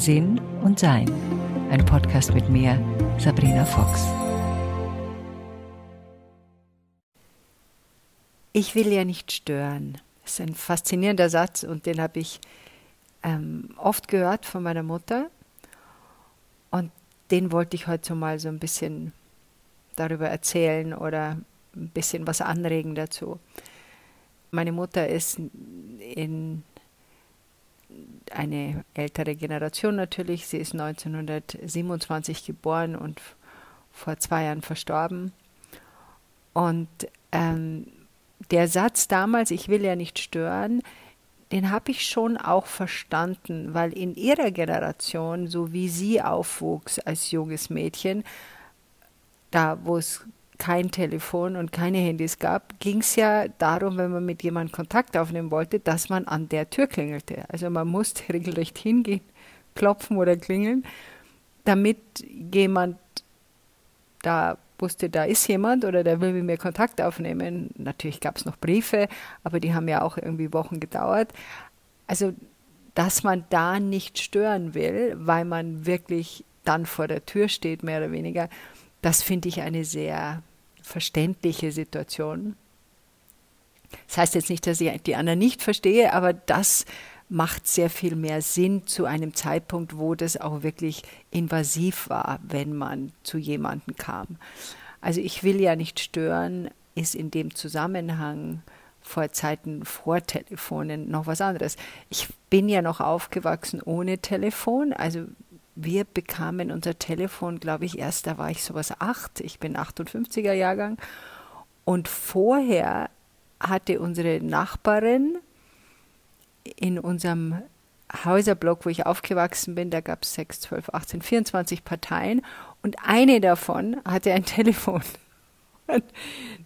Sinn und Sein. Ein Podcast mit mir, Sabrina Fox. Ich will ja nicht stören. Das ist ein faszinierender Satz und den habe ich ähm, oft gehört von meiner Mutter. Und den wollte ich heute mal so ein bisschen darüber erzählen oder ein bisschen was anregen dazu. Meine Mutter ist in eine ältere Generation natürlich. Sie ist 1927 geboren und vor zwei Jahren verstorben. Und ähm, der Satz damals, ich will ja nicht stören, den habe ich schon auch verstanden, weil in ihrer Generation, so wie sie aufwuchs als junges Mädchen, da wo es kein Telefon und keine Handys gab, ging es ja darum, wenn man mit jemandem Kontakt aufnehmen wollte, dass man an der Tür klingelte. Also man musste regelrecht hingehen, klopfen oder klingeln, damit jemand da wusste, da ist jemand oder der will mit mir Kontakt aufnehmen. Natürlich gab es noch Briefe, aber die haben ja auch irgendwie Wochen gedauert. Also, dass man da nicht stören will, weil man wirklich dann vor der Tür steht, mehr oder weniger, das finde ich eine sehr verständliche Situation. Das heißt jetzt nicht, dass ich die anderen nicht verstehe, aber das macht sehr viel mehr Sinn zu einem Zeitpunkt, wo das auch wirklich invasiv war, wenn man zu jemandem kam. Also ich will ja nicht stören, ist in dem Zusammenhang vor Zeiten vor Telefonen noch was anderes. Ich bin ja noch aufgewachsen ohne Telefon, also wir bekamen unser Telefon, glaube ich, erst, da war ich sowas acht. Ich bin 58er Jahrgang. Und vorher hatte unsere Nachbarin in unserem Häuserblock, wo ich aufgewachsen bin, da gab es 6, 12, 18, 24 Parteien und eine davon hatte ein Telefon. Und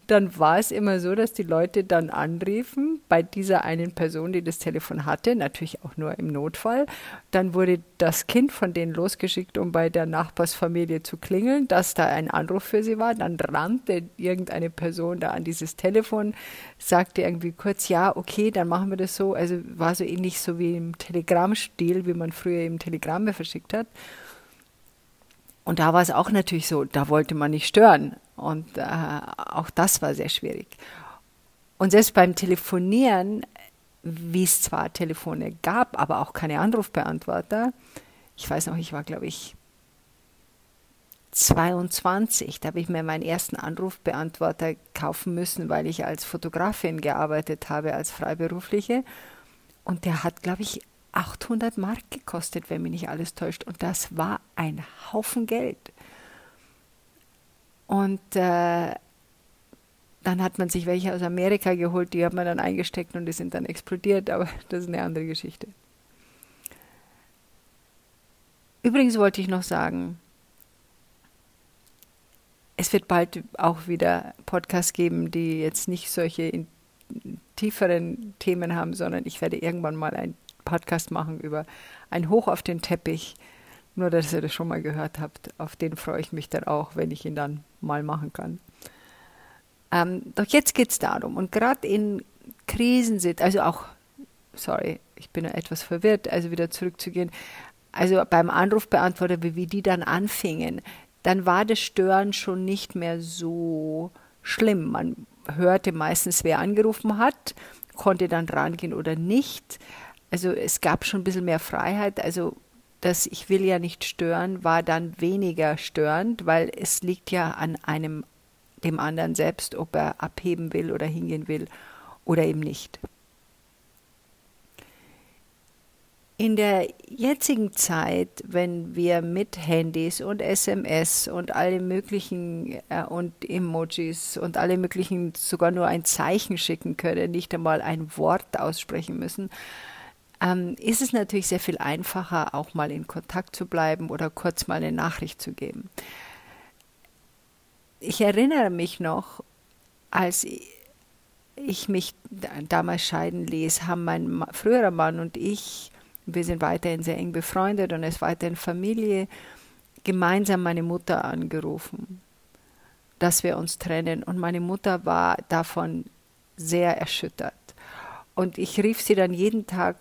dann war es immer so, dass die Leute dann anriefen bei dieser einen Person, die das Telefon hatte, natürlich auch nur im Notfall. Dann wurde das Kind von denen losgeschickt, um bei der Nachbarsfamilie zu klingeln, dass da ein Anruf für sie war. Dann rannte irgendeine Person da an dieses Telefon, sagte irgendwie kurz, ja, okay, dann machen wir das so. Also war so ähnlich so wie im Telegrammstil, wie man früher eben Telegramme verschickt hat. Und da war es auch natürlich so, da wollte man nicht stören. Und äh, auch das war sehr schwierig. Und selbst beim Telefonieren, wie es zwar Telefone gab, aber auch keine Anrufbeantworter, ich weiß noch, ich war, glaube ich, 22, da habe ich mir meinen ersten Anrufbeantworter kaufen müssen, weil ich als Fotografin gearbeitet habe, als Freiberufliche. Und der hat, glaube ich, 800 Mark gekostet, wenn mich nicht alles täuscht. Und das war ein Haufen Geld. Und äh, dann hat man sich welche aus Amerika geholt, die hat man dann eingesteckt und die sind dann explodiert, aber das ist eine andere Geschichte. Übrigens wollte ich noch sagen, es wird bald auch wieder Podcasts geben, die jetzt nicht solche tieferen Themen haben, sondern ich werde irgendwann mal einen Podcast machen über ein Hoch auf den Teppich nur, dass ihr das schon mal gehört habt. Auf den freue ich mich dann auch, wenn ich ihn dann mal machen kann. Ähm, doch jetzt geht es darum, und gerade in Krisen sind, also auch, sorry, ich bin etwas verwirrt, also wieder zurückzugehen, also beim Anrufbeantworter, wie, wie die dann anfingen, dann war das Stören schon nicht mehr so schlimm. Man hörte meistens, wer angerufen hat, konnte dann rangehen oder nicht. Also es gab schon ein bisschen mehr Freiheit. Also das Ich will ja nicht stören war dann weniger störend, weil es liegt ja an einem dem anderen selbst, ob er abheben will oder hingehen will oder eben nicht. In der jetzigen Zeit, wenn wir mit Handys und SMS und alle möglichen äh, und Emojis und alle möglichen sogar nur ein Zeichen schicken können, nicht einmal ein Wort aussprechen müssen, ähm, ist es natürlich sehr viel einfacher, auch mal in Kontakt zu bleiben oder kurz mal eine Nachricht zu geben. Ich erinnere mich noch, als ich mich damals scheiden ließ, haben mein früherer Mann und ich, wir sind weiterhin sehr eng befreundet und es weiterhin Familie, gemeinsam meine Mutter angerufen, dass wir uns trennen. Und meine Mutter war davon sehr erschüttert. Und ich rief sie dann jeden Tag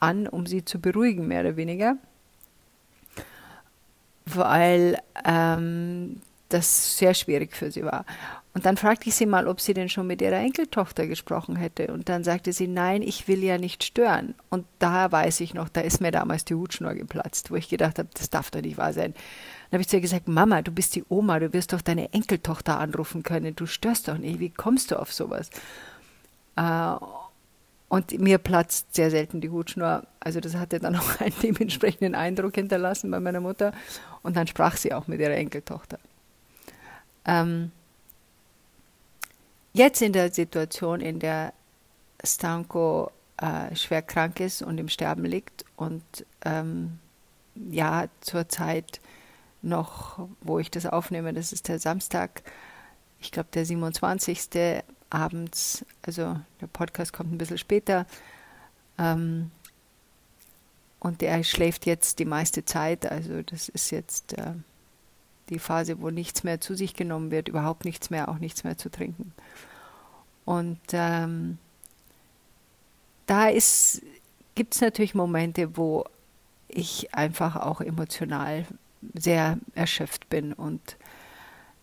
an, um sie zu beruhigen, mehr oder weniger. weil ähm, das sehr schwierig für sie war. Und dann fragte ich sie mal, ob sie denn schon mit ihrer Enkeltochter gesprochen hätte. Und dann sagte sie, nein, ich will ja nicht stören. Und da weiß ich noch, da ist mir damals die Hutschnur geplatzt, wo ich gedacht habe, das darf doch nicht wahr sein. Dann habe ich zu ihr gesagt, Mama, du bist die Oma, du wirst doch deine Enkeltochter anrufen können, du störst doch nicht, wie kommst du auf sowas? Äh, und mir platzt sehr selten die Hutschnur. Also das hatte dann auch einen dementsprechenden Eindruck hinterlassen bei meiner Mutter. Und dann sprach sie auch mit ihrer Enkeltochter. Ähm, jetzt in der Situation, in der Stanko äh, schwer krank ist und im Sterben liegt und ähm, ja, zurzeit noch, wo ich das aufnehme, das ist der Samstag, ich glaube der 27. abends, also der Podcast kommt ein bisschen später. Ähm, und er schläft jetzt die meiste Zeit, also das ist jetzt äh, die Phase, wo nichts mehr zu sich genommen wird, überhaupt nichts mehr, auch nichts mehr zu trinken. Und ähm, da gibt es natürlich Momente, wo ich einfach auch emotional sehr erschöpft bin und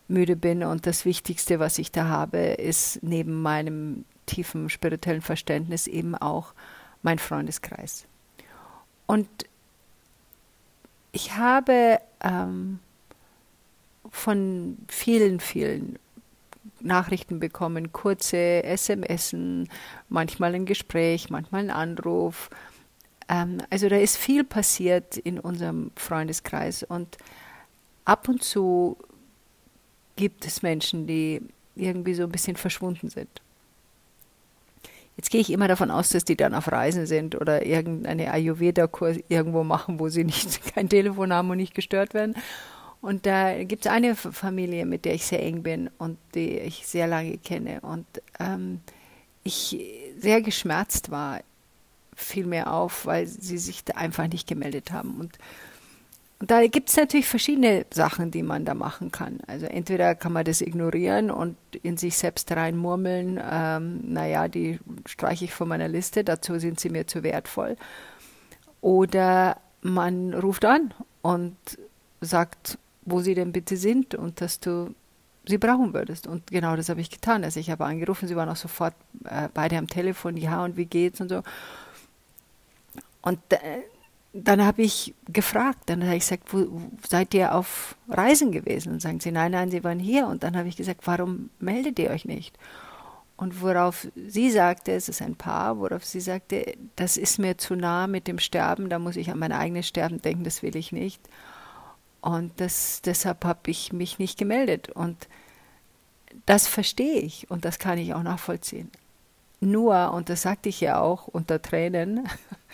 müde bin. Und das Wichtigste, was ich da habe, ist neben meinem tiefen spirituellen Verständnis eben auch mein Freundeskreis. Und ich habe ähm, von vielen, vielen Nachrichten bekommen, kurze SMS, manchmal ein Gespräch, manchmal ein Anruf. Ähm, also da ist viel passiert in unserem Freundeskreis und ab und zu gibt es Menschen, die irgendwie so ein bisschen verschwunden sind. Jetzt gehe ich immer davon aus, dass die dann auf Reisen sind oder irgendeine Ayurveda-Kurs irgendwo machen, wo sie nicht kein Telefon haben und nicht gestört werden. Und da gibt es eine Familie, mit der ich sehr eng bin und die ich sehr lange kenne. Und ähm, ich sehr geschmerzt war, fiel mir auf, weil sie sich da einfach nicht gemeldet haben. Und, und da gibt es natürlich verschiedene Sachen, die man da machen kann. Also entweder kann man das ignorieren und in sich selbst reinmurmeln, ähm, naja, die streiche ich von meiner Liste, dazu sind sie mir zu wertvoll. Oder man ruft an und sagt, wo sie denn bitte sind und dass du sie brauchen würdest. Und genau das habe ich getan. Also ich habe angerufen, sie waren auch sofort äh, beide am Telefon, ja, und wie geht's und so. Und äh, dann habe ich gefragt, dann habe ich gesagt, wo, seid ihr auf Reisen gewesen? Und sagen sie, nein, nein, sie waren hier. Und dann habe ich gesagt, warum meldet ihr euch nicht? Und worauf sie sagte, es ist ein Paar, worauf sie sagte, das ist mir zu nah mit dem Sterben, da muss ich an mein eigenes Sterben denken, das will ich nicht. Und das, deshalb habe ich mich nicht gemeldet. Und das verstehe ich und das kann ich auch nachvollziehen. Nur, und das sagte ich ja auch unter Tränen,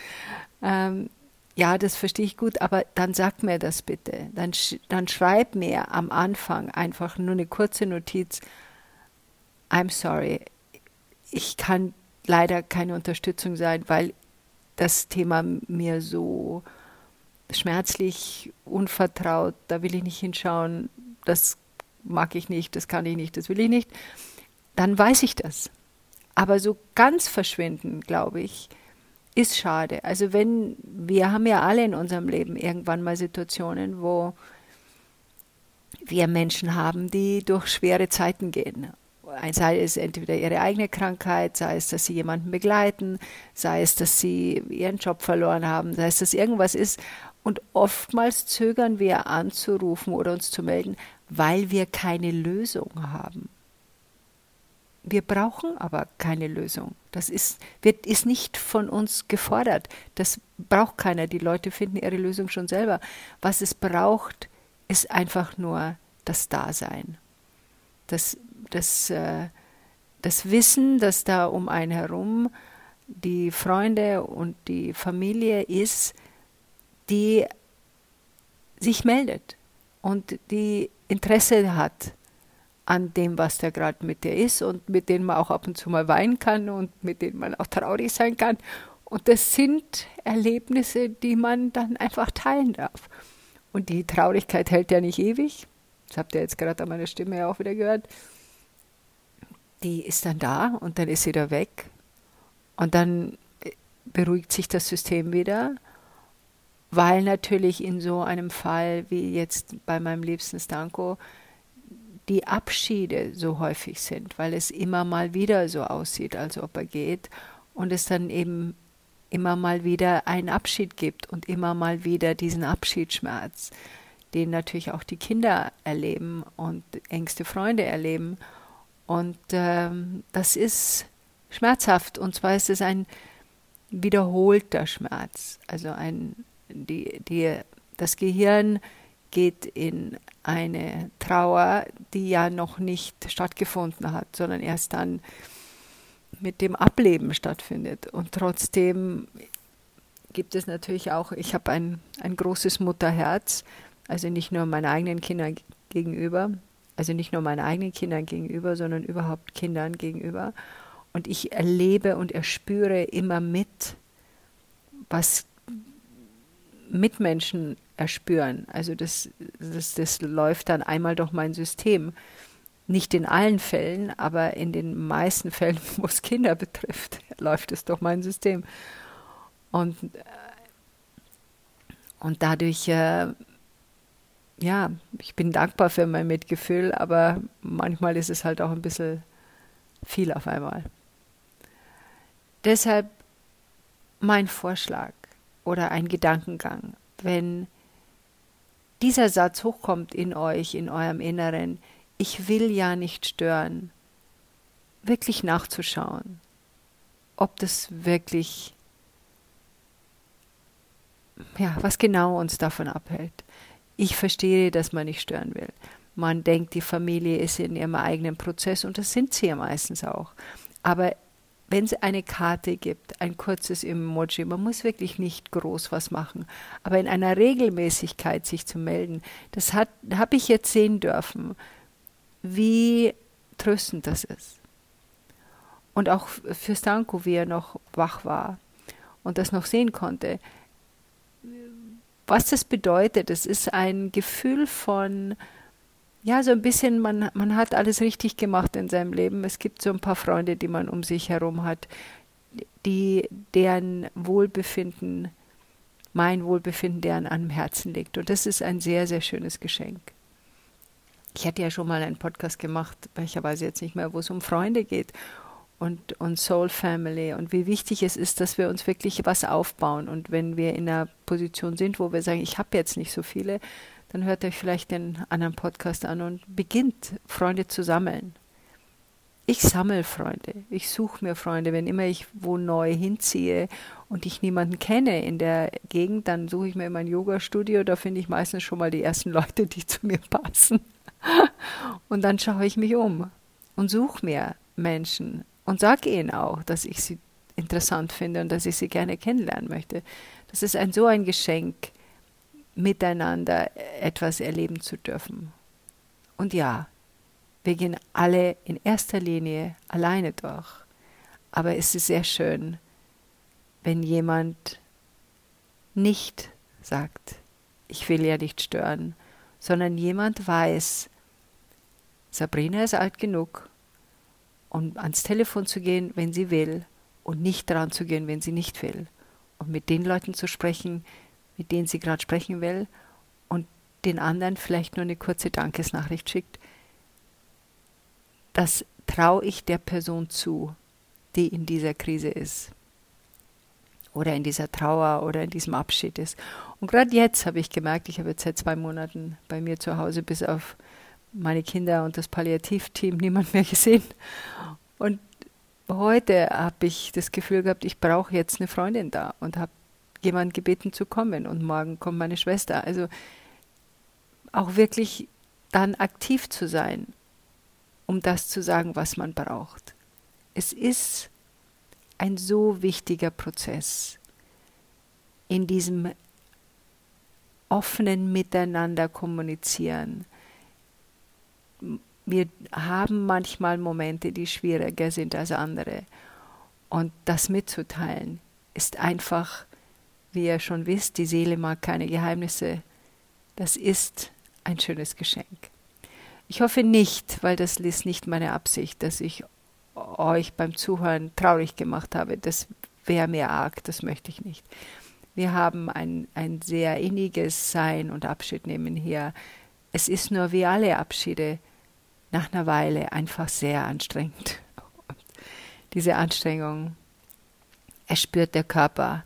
ähm, ja, das verstehe ich gut, aber dann sag mir das bitte. Dann, sch dann schreib mir am Anfang einfach nur eine kurze Notiz. I'm sorry, ich kann leider keine Unterstützung sein, weil das Thema mir so schmerzlich, unvertraut, da will ich nicht hinschauen, das mag ich nicht, das kann ich nicht, das will ich nicht, dann weiß ich das. Aber so ganz verschwinden, glaube ich, ist schade. Also wenn, wir haben ja alle in unserem Leben irgendwann mal Situationen, wo wir Menschen haben, die durch schwere Zeiten gehen. Sei es entweder ihre eigene Krankheit, sei es, dass sie jemanden begleiten, sei es, dass sie ihren Job verloren haben, sei es, dass irgendwas ist, und oftmals zögern wir anzurufen oder uns zu melden, weil wir keine Lösung haben. Wir brauchen aber keine Lösung. Das ist, wird, ist nicht von uns gefordert. Das braucht keiner. Die Leute finden ihre Lösung schon selber. Was es braucht, ist einfach nur das Dasein. Das, das, äh, das Wissen, dass da um einen herum die Freunde und die Familie ist, die sich meldet und die Interesse hat an dem, was da gerade mit dir ist und mit denen man auch ab und zu mal weinen kann und mit denen man auch traurig sein kann. Und das sind Erlebnisse, die man dann einfach teilen darf. Und die Traurigkeit hält ja nicht ewig. Das habt ihr jetzt gerade an meiner Stimme ja auch wieder gehört. Die ist dann da und dann ist sie da weg. Und dann beruhigt sich das System wieder weil natürlich in so einem Fall wie jetzt bei meinem liebsten Stanko die Abschiede so häufig sind, weil es immer mal wieder so aussieht, als ob er geht und es dann eben immer mal wieder einen Abschied gibt und immer mal wieder diesen Abschiedsschmerz, den natürlich auch die Kinder erleben und engste Freunde erleben. Und ähm, das ist schmerzhaft und zwar ist es ein wiederholter Schmerz, also ein die, die, das Gehirn geht in eine Trauer, die ja noch nicht stattgefunden hat, sondern erst dann mit dem Ableben stattfindet. Und trotzdem gibt es natürlich auch, ich habe ein, ein großes Mutterherz, also nicht nur meinen eigenen Kindern gegenüber, also nicht nur meinen eigenen Kindern gegenüber, sondern überhaupt Kindern gegenüber. Und ich erlebe und erspüre immer mit, was Mitmenschen erspüren. Also das, das, das läuft dann einmal durch mein System. Nicht in allen Fällen, aber in den meisten Fällen, wo es Kinder betrifft, läuft es durch mein System. Und, äh, und dadurch, äh, ja, ich bin dankbar für mein Mitgefühl, aber manchmal ist es halt auch ein bisschen viel auf einmal. Deshalb mein Vorschlag oder ein Gedankengang, wenn dieser Satz hochkommt in euch, in eurem Inneren, ich will ja nicht stören, wirklich nachzuschauen, ob das wirklich, ja, was genau uns davon abhält. Ich verstehe, dass man nicht stören will. Man denkt, die Familie ist in ihrem eigenen Prozess und das sind sie ja meistens auch. Aber wenn es eine Karte gibt, ein kurzes Emoji, man muss wirklich nicht groß was machen, aber in einer Regelmäßigkeit sich zu melden, das habe ich jetzt sehen dürfen, wie tröstend das ist. Und auch für Stanko, wie er noch wach war und das noch sehen konnte. Was das bedeutet, es ist ein Gefühl von ja, so ein bisschen, man, man hat alles richtig gemacht in seinem Leben. Es gibt so ein paar Freunde, die man um sich herum hat, die deren Wohlbefinden, mein Wohlbefinden, deren am Herzen liegt. Und das ist ein sehr, sehr schönes Geschenk. Ich hatte ja schon mal einen Podcast gemacht, welcherweise jetzt nicht mehr, wo es um Freunde geht und, und Soul Family und wie wichtig es ist, dass wir uns wirklich was aufbauen. Und wenn wir in einer Position sind, wo wir sagen, ich habe jetzt nicht so viele, dann hört euch vielleicht den anderen Podcast an und beginnt, Freunde zu sammeln. Ich sammle Freunde, ich suche mir Freunde. Wenn immer ich wo neu hinziehe und ich niemanden kenne in der Gegend, dann suche ich mir immer ein Yoga-Studio. Da finde ich meistens schon mal die ersten Leute, die zu mir passen. Und dann schaue ich mich um und suche mir Menschen und sage ihnen auch, dass ich sie interessant finde und dass ich sie gerne kennenlernen möchte. Das ist ein so ein Geschenk, miteinander etwas erleben zu dürfen. Und ja, wir gehen alle in erster Linie alleine durch. Aber es ist sehr schön, wenn jemand nicht sagt, ich will ja nicht stören, sondern jemand weiß, Sabrina ist alt genug, um ans Telefon zu gehen, wenn sie will, und nicht dran zu gehen, wenn sie nicht will. Und mit den Leuten zu sprechen, mit denen sie gerade sprechen will und den anderen vielleicht nur eine kurze Dankesnachricht schickt, das traue ich der Person zu, die in dieser Krise ist oder in dieser Trauer oder in diesem Abschied ist. Und gerade jetzt habe ich gemerkt, ich habe jetzt seit zwei Monaten bei mir zu Hause bis auf meine Kinder und das Palliativteam niemand mehr gesehen. Und heute habe ich das Gefühl gehabt, ich brauche jetzt eine Freundin da und habe jemand gebeten zu kommen und morgen kommt meine Schwester. Also auch wirklich dann aktiv zu sein, um das zu sagen, was man braucht. Es ist ein so wichtiger Prozess in diesem offenen Miteinander kommunizieren. Wir haben manchmal Momente, die schwieriger sind als andere. Und das mitzuteilen ist einfach wie ihr schon wisst, die Seele mag keine Geheimnisse. Das ist ein schönes Geschenk. Ich hoffe nicht, weil das ist nicht meine Absicht, dass ich euch beim Zuhören traurig gemacht habe. Das wäre mir arg, das möchte ich nicht. Wir haben ein, ein sehr inniges Sein und Abschiednehmen hier. Es ist nur wie alle Abschiede nach einer Weile einfach sehr anstrengend. Und diese Anstrengung erspürt der Körper,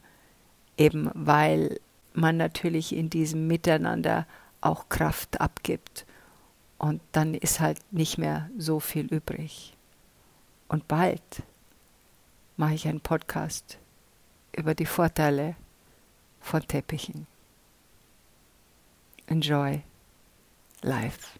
eben weil man natürlich in diesem Miteinander auch Kraft abgibt. Und dann ist halt nicht mehr so viel übrig. Und bald mache ich einen Podcast über die Vorteile von Teppichen. Enjoy life.